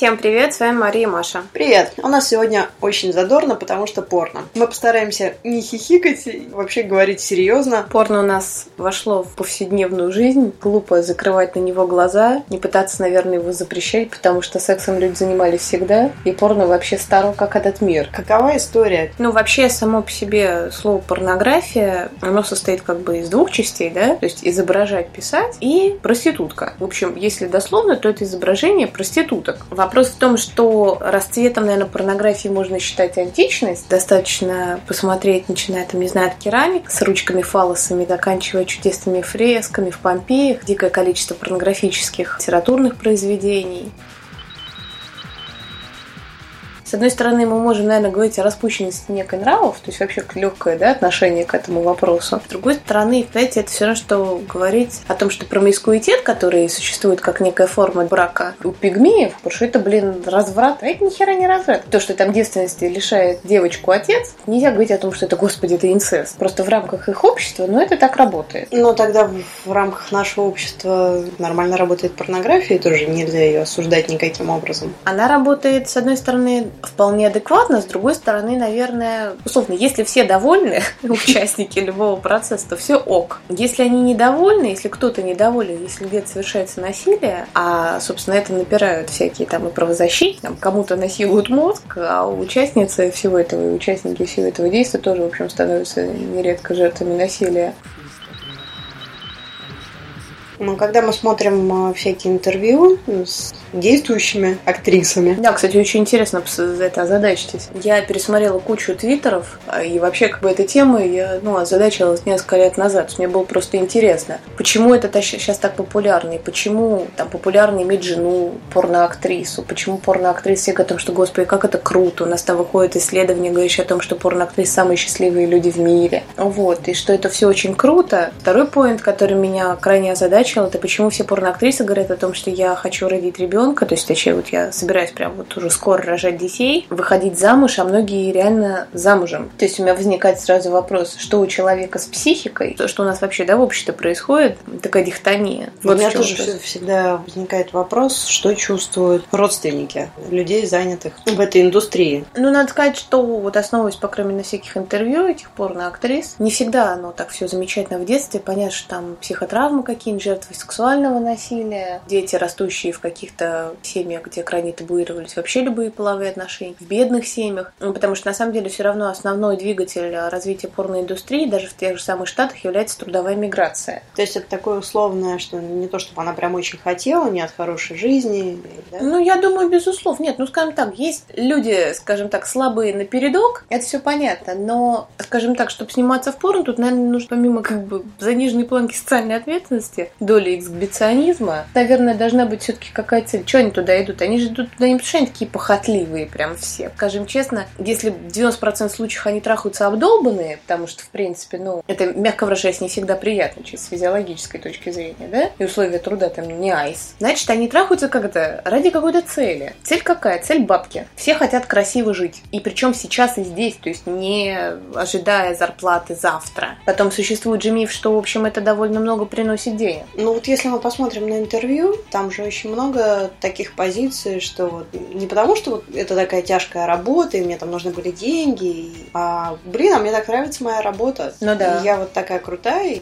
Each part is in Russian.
Всем привет, с вами Мария и Маша. Привет! У нас сегодня очень задорно, потому что порно. Мы постараемся не хихикать вообще говорить серьезно. Порно у нас вошло в повседневную жизнь. Глупо закрывать на него глаза, не пытаться, наверное, его запрещать, потому что сексом люди занимались всегда, и порно вообще стало как этот мир. Какова история? Ну, вообще, само по себе слово порнография, оно состоит как бы из двух частей, да? То есть изображать, писать и проститутка. В общем, если дословно, то это изображение проституток. Вопрос в том, что расцветом, наверное, порнографии можно считать античность. Достаточно посмотреть, начиная, там, не знаю, от керамик с ручками фалосами, заканчивая чудесными фресками в Помпеях, дикое количество порнографических литературных произведений. С одной стороны, мы можем, наверное, говорить о распущенности некой нравов, то есть вообще легкое да, отношение к этому вопросу. С другой стороны, знаете, это все равно, что говорить о том, что промискуитет, который существует как некая форма брака у пигмеев, потому что это, блин, разврат, а это ни хера не разврат. То, что там девственности лишает девочку отец, нельзя говорить о том, что это, господи, это инцест. Просто в рамках их общества, но это так работает. Но тогда в рамках нашего общества нормально работает порнография, тоже нельзя ее осуждать никаким образом. Она работает, с одной стороны, вполне адекватно. С другой стороны, наверное, условно, если все довольны, участники любого процесса, то все ок. Если они недовольны, если кто-то недоволен, если где-то совершается насилие, а, собственно, это напирают всякие там и правозащитники, там, кому-то насилуют мозг, а участницы всего этого и участники всего этого действия тоже, в общем, становятся нередко жертвами насилия. Когда мы смотрим а, всякие интервью с действующими актрисами. Да, кстати, очень интересно это озадачитесь. Я пересмотрела кучу твиттеров, а, и вообще как бы этой темы я ну, озадачилась несколько лет назад. Мне было просто интересно, почему это сейчас так популярно, и почему там популярно иметь жену порноактрису, почему порноактрисы все о том, что, господи, как это круто, у нас там выходит исследование, говорящее о том, что порноактрисы самые счастливые люди в мире. Вот, и что это все очень круто. Второй поинт, который меня крайне озадачил, начала, это почему все порноактрисы говорят о том, что я хочу родить ребенка, то есть, точнее, вот я собираюсь прям вот уже скоро рожать детей, выходить замуж, а многие реально замужем. То есть у меня возникает сразу вопрос, что у человека с психикой, то, что у нас вообще, да, в обществе происходит, такая дихотомия. Вот у меня тоже вопрос. всегда возникает вопрос, что чувствуют родственники людей, занятых в этой индустрии. Ну, надо сказать, что вот основываясь, по крайней мере, на всяких интервью этих порноактрис, не всегда оно так все замечательно в детстве. Понятно, что там психотравмы какие-нибудь, жертвы сексуального насилия, дети, растущие в каких-то семьях, где крайне табуировались вообще любые половые отношения, в бедных семьях, ну, потому что на самом деле все равно основной двигатель развития порноиндустрии даже в тех же самых штатах является трудовая миграция. То есть это такое условное, что не то, чтобы она прям очень хотела, не от хорошей жизни. Да? Ну, я думаю, безусловно. Нет, ну, скажем так, есть люди, скажем так, слабые на передок, это все понятно, но, скажем так, чтобы сниматься в порно, тут, наверное, нужно помимо как бы заниженной планки социальной ответственности, доля эксгибиционизма, наверное, должна быть все-таки какая цель. Что они туда идут? Они же идут туда не потому, такие похотливые прям все. Скажем честно, если 90% случаев они трахаются обдолбанные, потому что, в принципе, ну, это, мягко выражаясь, не всегда приятно, чисто с физиологической точки зрения, да? И условия труда там не айс. Значит, они трахаются как-то ради какой-то цели. Цель какая? Цель бабки. Все хотят красиво жить. И причем сейчас и здесь, то есть не ожидая зарплаты завтра. Потом существует же миф, что, в общем, это довольно много приносит денег. Ну вот если мы посмотрим на интервью, там же очень много таких позиций, что вот не потому, что вот это такая тяжкая работа, и мне там нужны были деньги, а, блин, а мне так нравится моя работа. Ну да. И я вот такая крутая.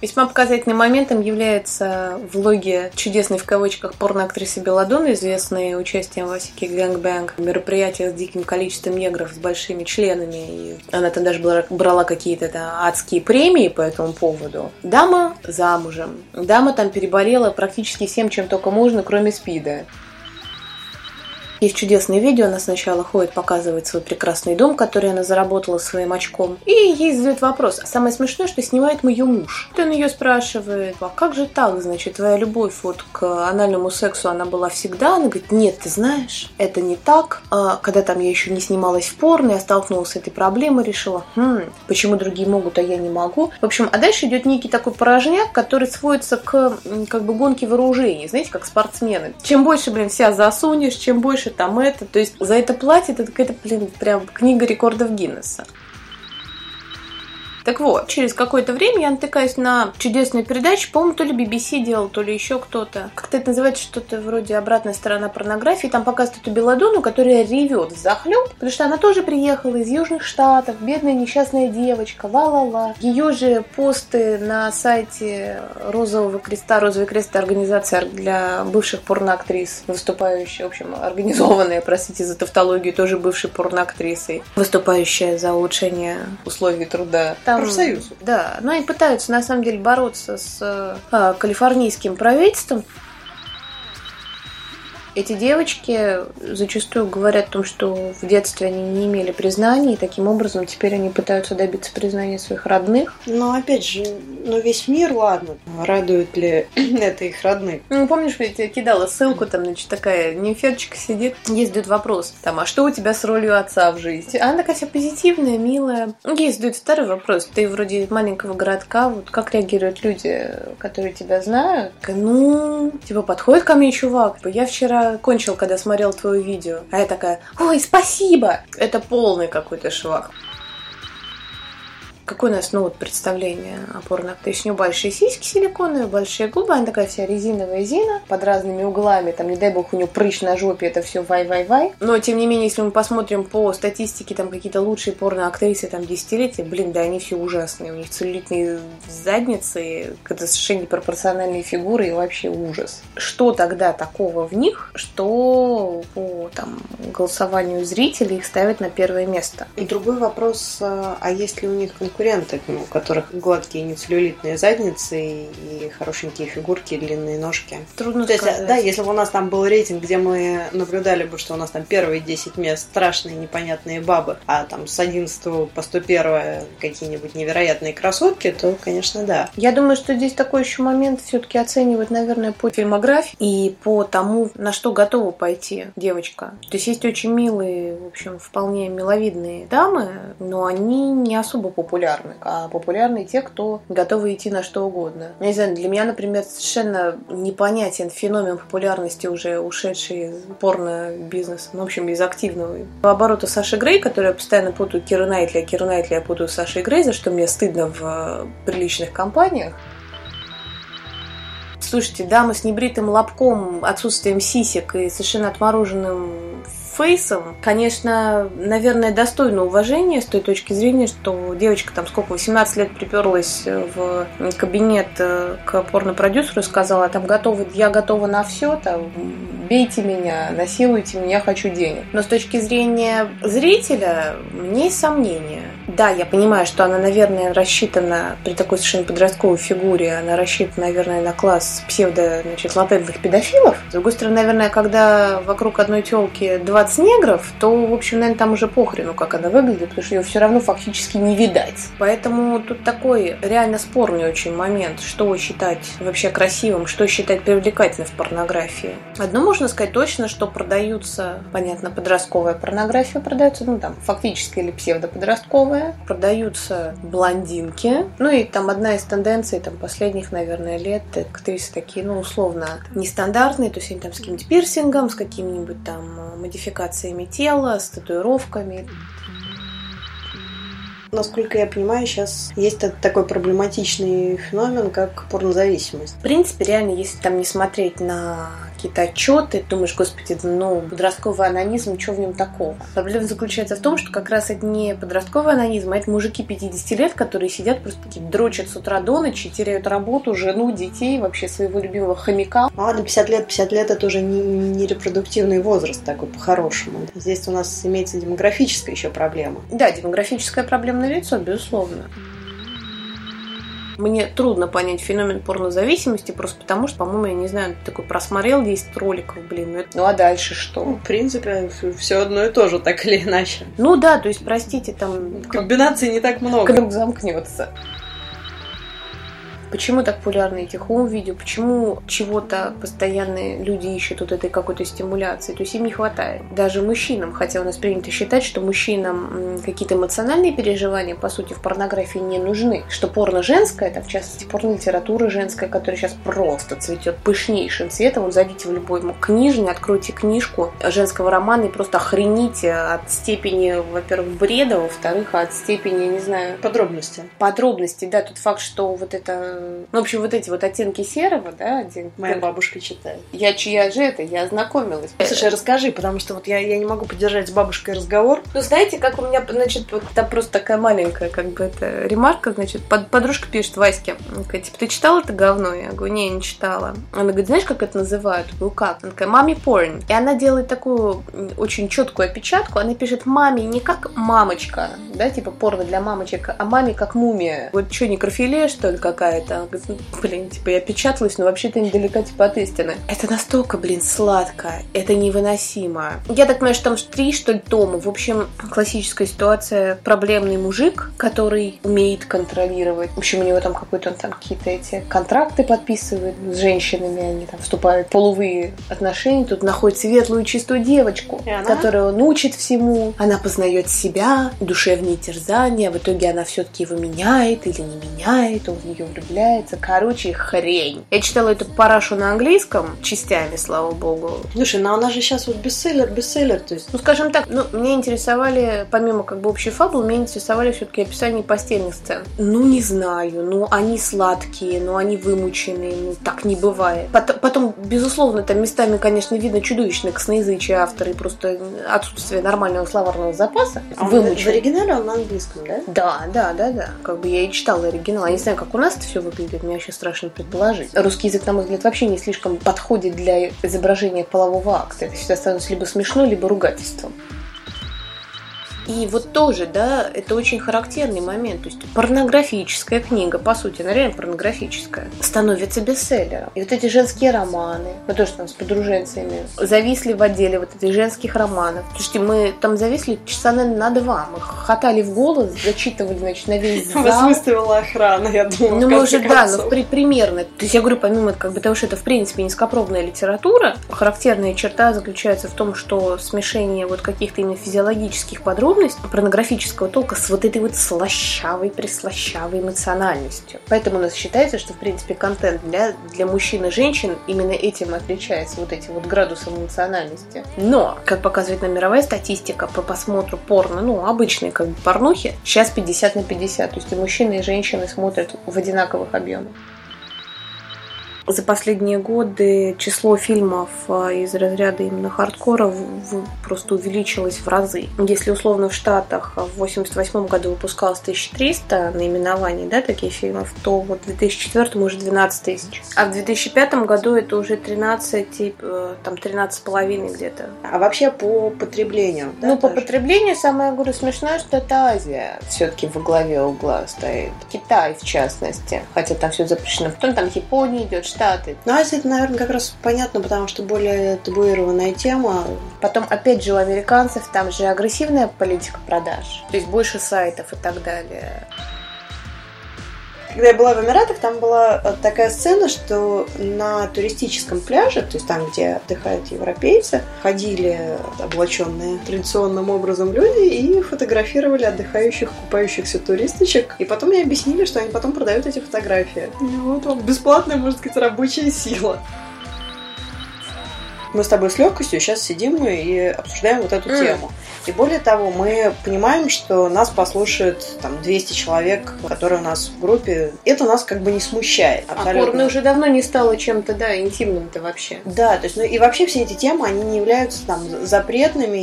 Весьма показательным моментом является влоги чудесной в кавычках порноактрисы Белладонны, известной участием в всяких gangbang мероприятиях с диким количеством негров с большими членами. И она там даже брала, брала какие-то да, адские премии по этому поводу. Дама замужем. Дама там переболела практически всем, чем только можно, кроме СПИДа. Есть чудесное видео, она сначала ходит, показывает свой прекрасный дом, который она заработала своим очком. И ей задают вопрос. А самое смешное, что снимает ее муж. Он ее спрашивает, а как же так, значит, твоя любовь вот к анальному сексу, она была всегда? Она говорит, нет, ты знаешь, это не так. А, когда там я еще не снималась в порно, я столкнулась с этой проблемой, решила, хм, почему другие могут, а я не могу. В общем, а дальше идет некий такой порожняк, который сводится к как бы гонке вооружений, знаете, как спортсмены. Чем больше, блин, вся засунешь, чем больше там это. То есть за это платит, это какая-то, блин, прям книга рекордов Гиннесса. Так вот, через какое-то время я натыкаюсь на чудесную передачу, по-моему, то ли BBC делал, то ли еще кто-то. Как-то это называется что-то вроде «Обратная сторона порнографии». Там показывают эту Беладону, которая ревет в захлеб, потому что она тоже приехала из Южных Штатов, бедная несчастная девочка, ла-ла-ла. Ее же посты на сайте Розового Креста, Розовый Крест – организация для бывших порноактрис, выступающая, в общем, организованная, простите за тавтологию, тоже бывшей порноактрисой, выступающая за улучшение условий труда. Там, Профсоюз. Да, ну и пытаются на самом деле бороться с а, калифорнийским правительством эти девочки зачастую говорят о том, что в детстве они не имели признания, и таким образом теперь они пытаются добиться признания своих родных. Но опять же, ну весь мир, ладно, радует ли это их родных? Ну, помнишь, я тебе кидала ссылку, там, значит, такая нимфеточка сидит, ей задают вопрос, там, а что у тебя с ролью отца в жизни? Она такая вся позитивная, милая. Ей задают второй вопрос, ты вроде маленького городка, вот как реагируют люди, которые тебя знают? Ну, типа, подходит ко мне чувак, типа, я вчера кончил, когда смотрел твое видео. А я такая, ой, спасибо! Это полный какой-то швах. Какое у нас, ну, вот представление о порно? То есть у нее большие сиськи силиконовые, большие губы, она такая вся резиновая Зина, под разными углами, там, не дай бог, у нее прыщ на жопе, это все вай-вай-вай. Но, тем не менее, если мы посмотрим по статистике, там, какие-то лучшие порно-актрисы, там, десятилетия, блин, да, они все ужасные. У них целлюлитные задницы, это совершенно непропорциональные фигуры и вообще ужас. Что тогда такого в них, что по, там, голосованию зрителей их ставят на первое место? И другой вопрос, а, а есть ли у них конкуренты, ну, у которых гладкие нецеллюлитные задницы и хорошенькие фигурки, длинные ножки. Трудно То сказать. есть, да, если бы у нас там был рейтинг, где мы наблюдали бы, что у нас там первые 10 мест страшные непонятные бабы, а там с 11 по 101 какие-нибудь невероятные красотки, то, конечно, да. Я думаю, что здесь такой еще момент все-таки оценивать, наверное, по фильмографии и по тому, на что готова пойти девочка. То есть есть очень милые, в общем, вполне миловидные дамы, но они не особо популярны популярны, а популярны те, кто готовы идти на что угодно. Я не знаю, для меня, например, совершенно непонятен феномен популярности уже ушедший из порно-бизнеса, ну, в общем, из активного. По обороту Саши Грей, которую я постоянно путаю Кира Найтли, а Кира Найтли я путаю Сашей Грей, за что мне стыдно в э, приличных компаниях. Слушайте, дамы с небритым лобком, отсутствием сисек и совершенно отмороженным фейсом, конечно, наверное, достойно уважения с той точки зрения, что девочка там сколько, 18 лет приперлась в кабинет э, к порно-продюсеру и сказала, там готова, я готова на все, там, бейте меня, насилуйте меня, хочу денег. Но с точки зрения зрителя, мне есть сомнения. Да, я понимаю, что она, наверное, рассчитана при такой совершенно подростковой фигуре, она рассчитана, наверное, на класс псевдо, значит, латентных педофилов. С другой стороны, наверное, когда вокруг одной телки 20 негров, то, в общем, наверное, там уже похрену, как она выглядит, потому что ее все равно фактически не видать. Поэтому тут такой реально спорный очень момент, что считать вообще красивым, что считать привлекательным в порнографии. Одно можно сказать точно, что продаются, понятно, подростковая порнография продается, ну там фактически или псевдоподростковая, продаются блондинки, ну и там одна из тенденций там последних, наверное, лет, актрисы такие, ну условно, нестандартные, то есть они там с каким-нибудь пирсингом, с какими-нибудь там модификациями тела, с татуировками. Насколько я понимаю, сейчас есть такой проблематичный феномен, как порнозависимость. В принципе, реально, если там не смотреть на какие-то отчеты, думаешь, господи, ну, подростковый анонизм, что в нем такого? Проблема заключается в том, что как раз это не подростковый анонизм, а это мужики 50 лет, которые сидят просто такие дрочат с утра до ночи, теряют работу, жену, детей, вообще своего любимого хомяка. А ладно, 50 лет, 50 лет это уже не, не репродуктивный возраст такой по-хорошему. Здесь у нас имеется демографическая еще проблема. Да, демографическая проблема на лицо, безусловно. Мне трудно понять феномен порнозависимости, просто потому что, по-моему, я не знаю, такой просмотрел 10 роликов, блин, ну, ну а дальше что? Ну, в принципе, все одно и то же, так или иначе. Ну да, то есть, простите, там... Комбинаций не так много. Круг замкнется. Почему так популярны эти хоум-видео? Почему чего-то постоянно люди ищут вот этой какой-то стимуляции? То есть им не хватает. Даже мужчинам, хотя у нас принято считать, что мужчинам какие-то эмоциональные переживания, по сути, в порнографии не нужны. Что порно женское, это в частности порно-литература женская, которая сейчас просто цветет пышнейшим цветом. Вот зайдите в любой книжный, откройте книжку женского романа и просто охрените от степени, во-первых, бреда, во-вторых, от степени, не знаю... Подробности. Подробности, да. Тот факт, что вот это... Ну, в общем, вот эти вот оттенки серого, да, один... Моя бабушка читает. Я чья же это? Я ознакомилась. Слушай, расскажи, потому что вот я, я не могу поддержать с бабушкой разговор. Ну, знаете, как у меня, значит, вот это просто такая маленькая, как бы, это ремарка, значит, под, подружка пишет Ваське, она говорит, типа, ты читала это говно? Я говорю, не, не читала. Она говорит, знаешь, как это называют? Я говорю, как? Она такая, маме порн. И она делает такую очень четкую опечатку, она пишет маме не как мамочка, да, типа порно для мамочек, а маме как мумия. Вот что, некрофилия, что ли, какая-то? Она говорит, ну, блин, типа, я печаталась, но вообще-то недалека, типа, от истины. Это настолько, блин, сладко, это невыносимо. Я так понимаю, что там три, что ли, тома. В общем, классическая ситуация. Проблемный мужик, который умеет контролировать. В общем, у него там какой-то, он там какие-то эти контракты подписывает с женщинами, они там вступают в половые отношения. Тут находит светлую, чистую девочку, которую он учит всему. Она познает себя, душевные терзания. В итоге она все-таки его меняет или не меняет, он в нее влюбляется. Короче, хрень. Я читала эту парашу на английском частями, слава богу. Слушай, но она же сейчас вот бестселлер, бестселлер, то есть... Ну, скажем так, ну, мне интересовали, помимо как бы общей фабулы, меня интересовали все-таки описание постельных сцен. Ну, не знаю, ну, они сладкие, ну, они вымученные, ну, так не бывает. Потом, потом безусловно, там местами, конечно, видно чудовищное косноязычие автора и просто отсутствие нормального словарного запаса. А он в оригинале он на английском, да? Да, да, да, да. Как бы я и читала оригинал. Я не знаю, как у нас это все выглядит, мне вообще страшно предположить. Русский язык, на мой взгляд, вообще не слишком подходит для изображения полового акта. Это всегда становится либо смешно, либо ругательством. И вот тоже, да, это очень характерный момент. То есть порнографическая книга, по сути, она реально порнографическая, становится бестселлером. И вот эти женские романы, ну то, что там с подруженцами, зависли в отделе вот этих женских романов. Слушайте, мы там зависли часа, наверное, на два. Мы хохотали в голос, зачитывали, значит, на весь зал. Вас выставила охрана, я думаю, Ну, может, да, но при, примерно. То есть я говорю, помимо как бы того, что это, в принципе, низкопробная литература, характерная черта заключается в том, что смешение вот каких-то именно физиологических подробностей порнографического толка с вот этой вот слащавой, прислащавой эмоциональностью. Поэтому у нас считается, что, в принципе, контент для, для мужчин и женщин именно этим отличается, вот этим вот градусом эмоциональности. Но, как показывает нам мировая статистика по просмотру порно, ну, обычной как бы порнухи, сейчас 50 на 50. То есть и мужчины, и женщины смотрят в одинаковых объемах за последние годы число фильмов а, из разряда именно хардкора просто увеличилось в разы. Если условно в Штатах в 88 году выпускалось 1300 наименований, да, таких фильмов, то вот в 2004 уже 12 тысяч. А в 2005 году это уже 13, э, там 13 с половиной где-то. А вообще по потреблению? Да, ну, тоже? по потреблению самое, говорю, смешное, что это Азия все-таки во главе угла стоит. Китай, в частности. Хотя там все запрещено. Потом там Япония идет, Штаты. Ну, а это, наверное, как раз понятно, потому что более табуированная тема. Потом, опять же, у американцев там же агрессивная политика продаж. То есть больше сайтов и так далее. Когда я была в Эмиратах, там была э, такая сцена, что на туристическом пляже, то есть там, где отдыхают европейцы, ходили облаченные традиционным образом люди и фотографировали отдыхающих, купающихся туристочек. И потом мне объяснили, что они потом продают эти фотографии. И вот вам бесплатная, можно сказать, рабочая сила. Мы с тобой с легкостью сейчас сидим и обсуждаем вот эту mm. тему. И более того, мы понимаем, что нас послушают там 200 человек, которые у нас в группе. Это нас как бы не смущает. Абсолютно. А порно уже давно не стало чем-то, да, интимным-то вообще. Да, то есть, ну и вообще все эти темы, они не являются там запретными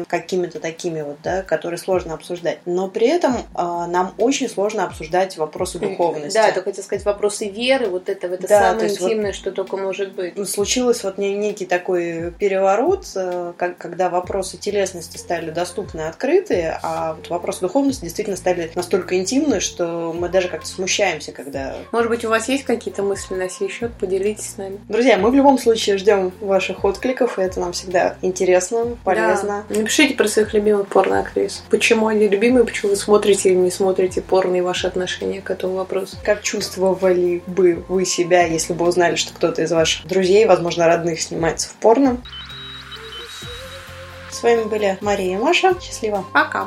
и какими-то такими вот, да, которые сложно обсуждать. Но при этом э, нам очень сложно обсуждать вопросы духовности. Да, это хотел сказать вопросы веры, вот это, это да, самое интимное, вот что только может быть. Случилось вот некий такой переворот, э, когда вопросы телесности стали стали доступны, открытые, а вот вопрос духовности действительно стали настолько интимны, что мы даже как-то смущаемся, когда... Может быть, у вас есть какие-то мысли на сей счет? Поделитесь с нами. Друзья, мы в любом случае ждем ваших откликов, и это нам всегда интересно, полезно. Да. Напишите про своих любимых порно-актрис. Почему они любимые, почему вы смотрите или не смотрите порно и ваши отношения к этому вопросу. Как чувствовали бы вы себя, если бы узнали, что кто-то из ваших друзей, возможно, родных, снимается в порно? С вами были Мария и Маша. Счастливо. Пока.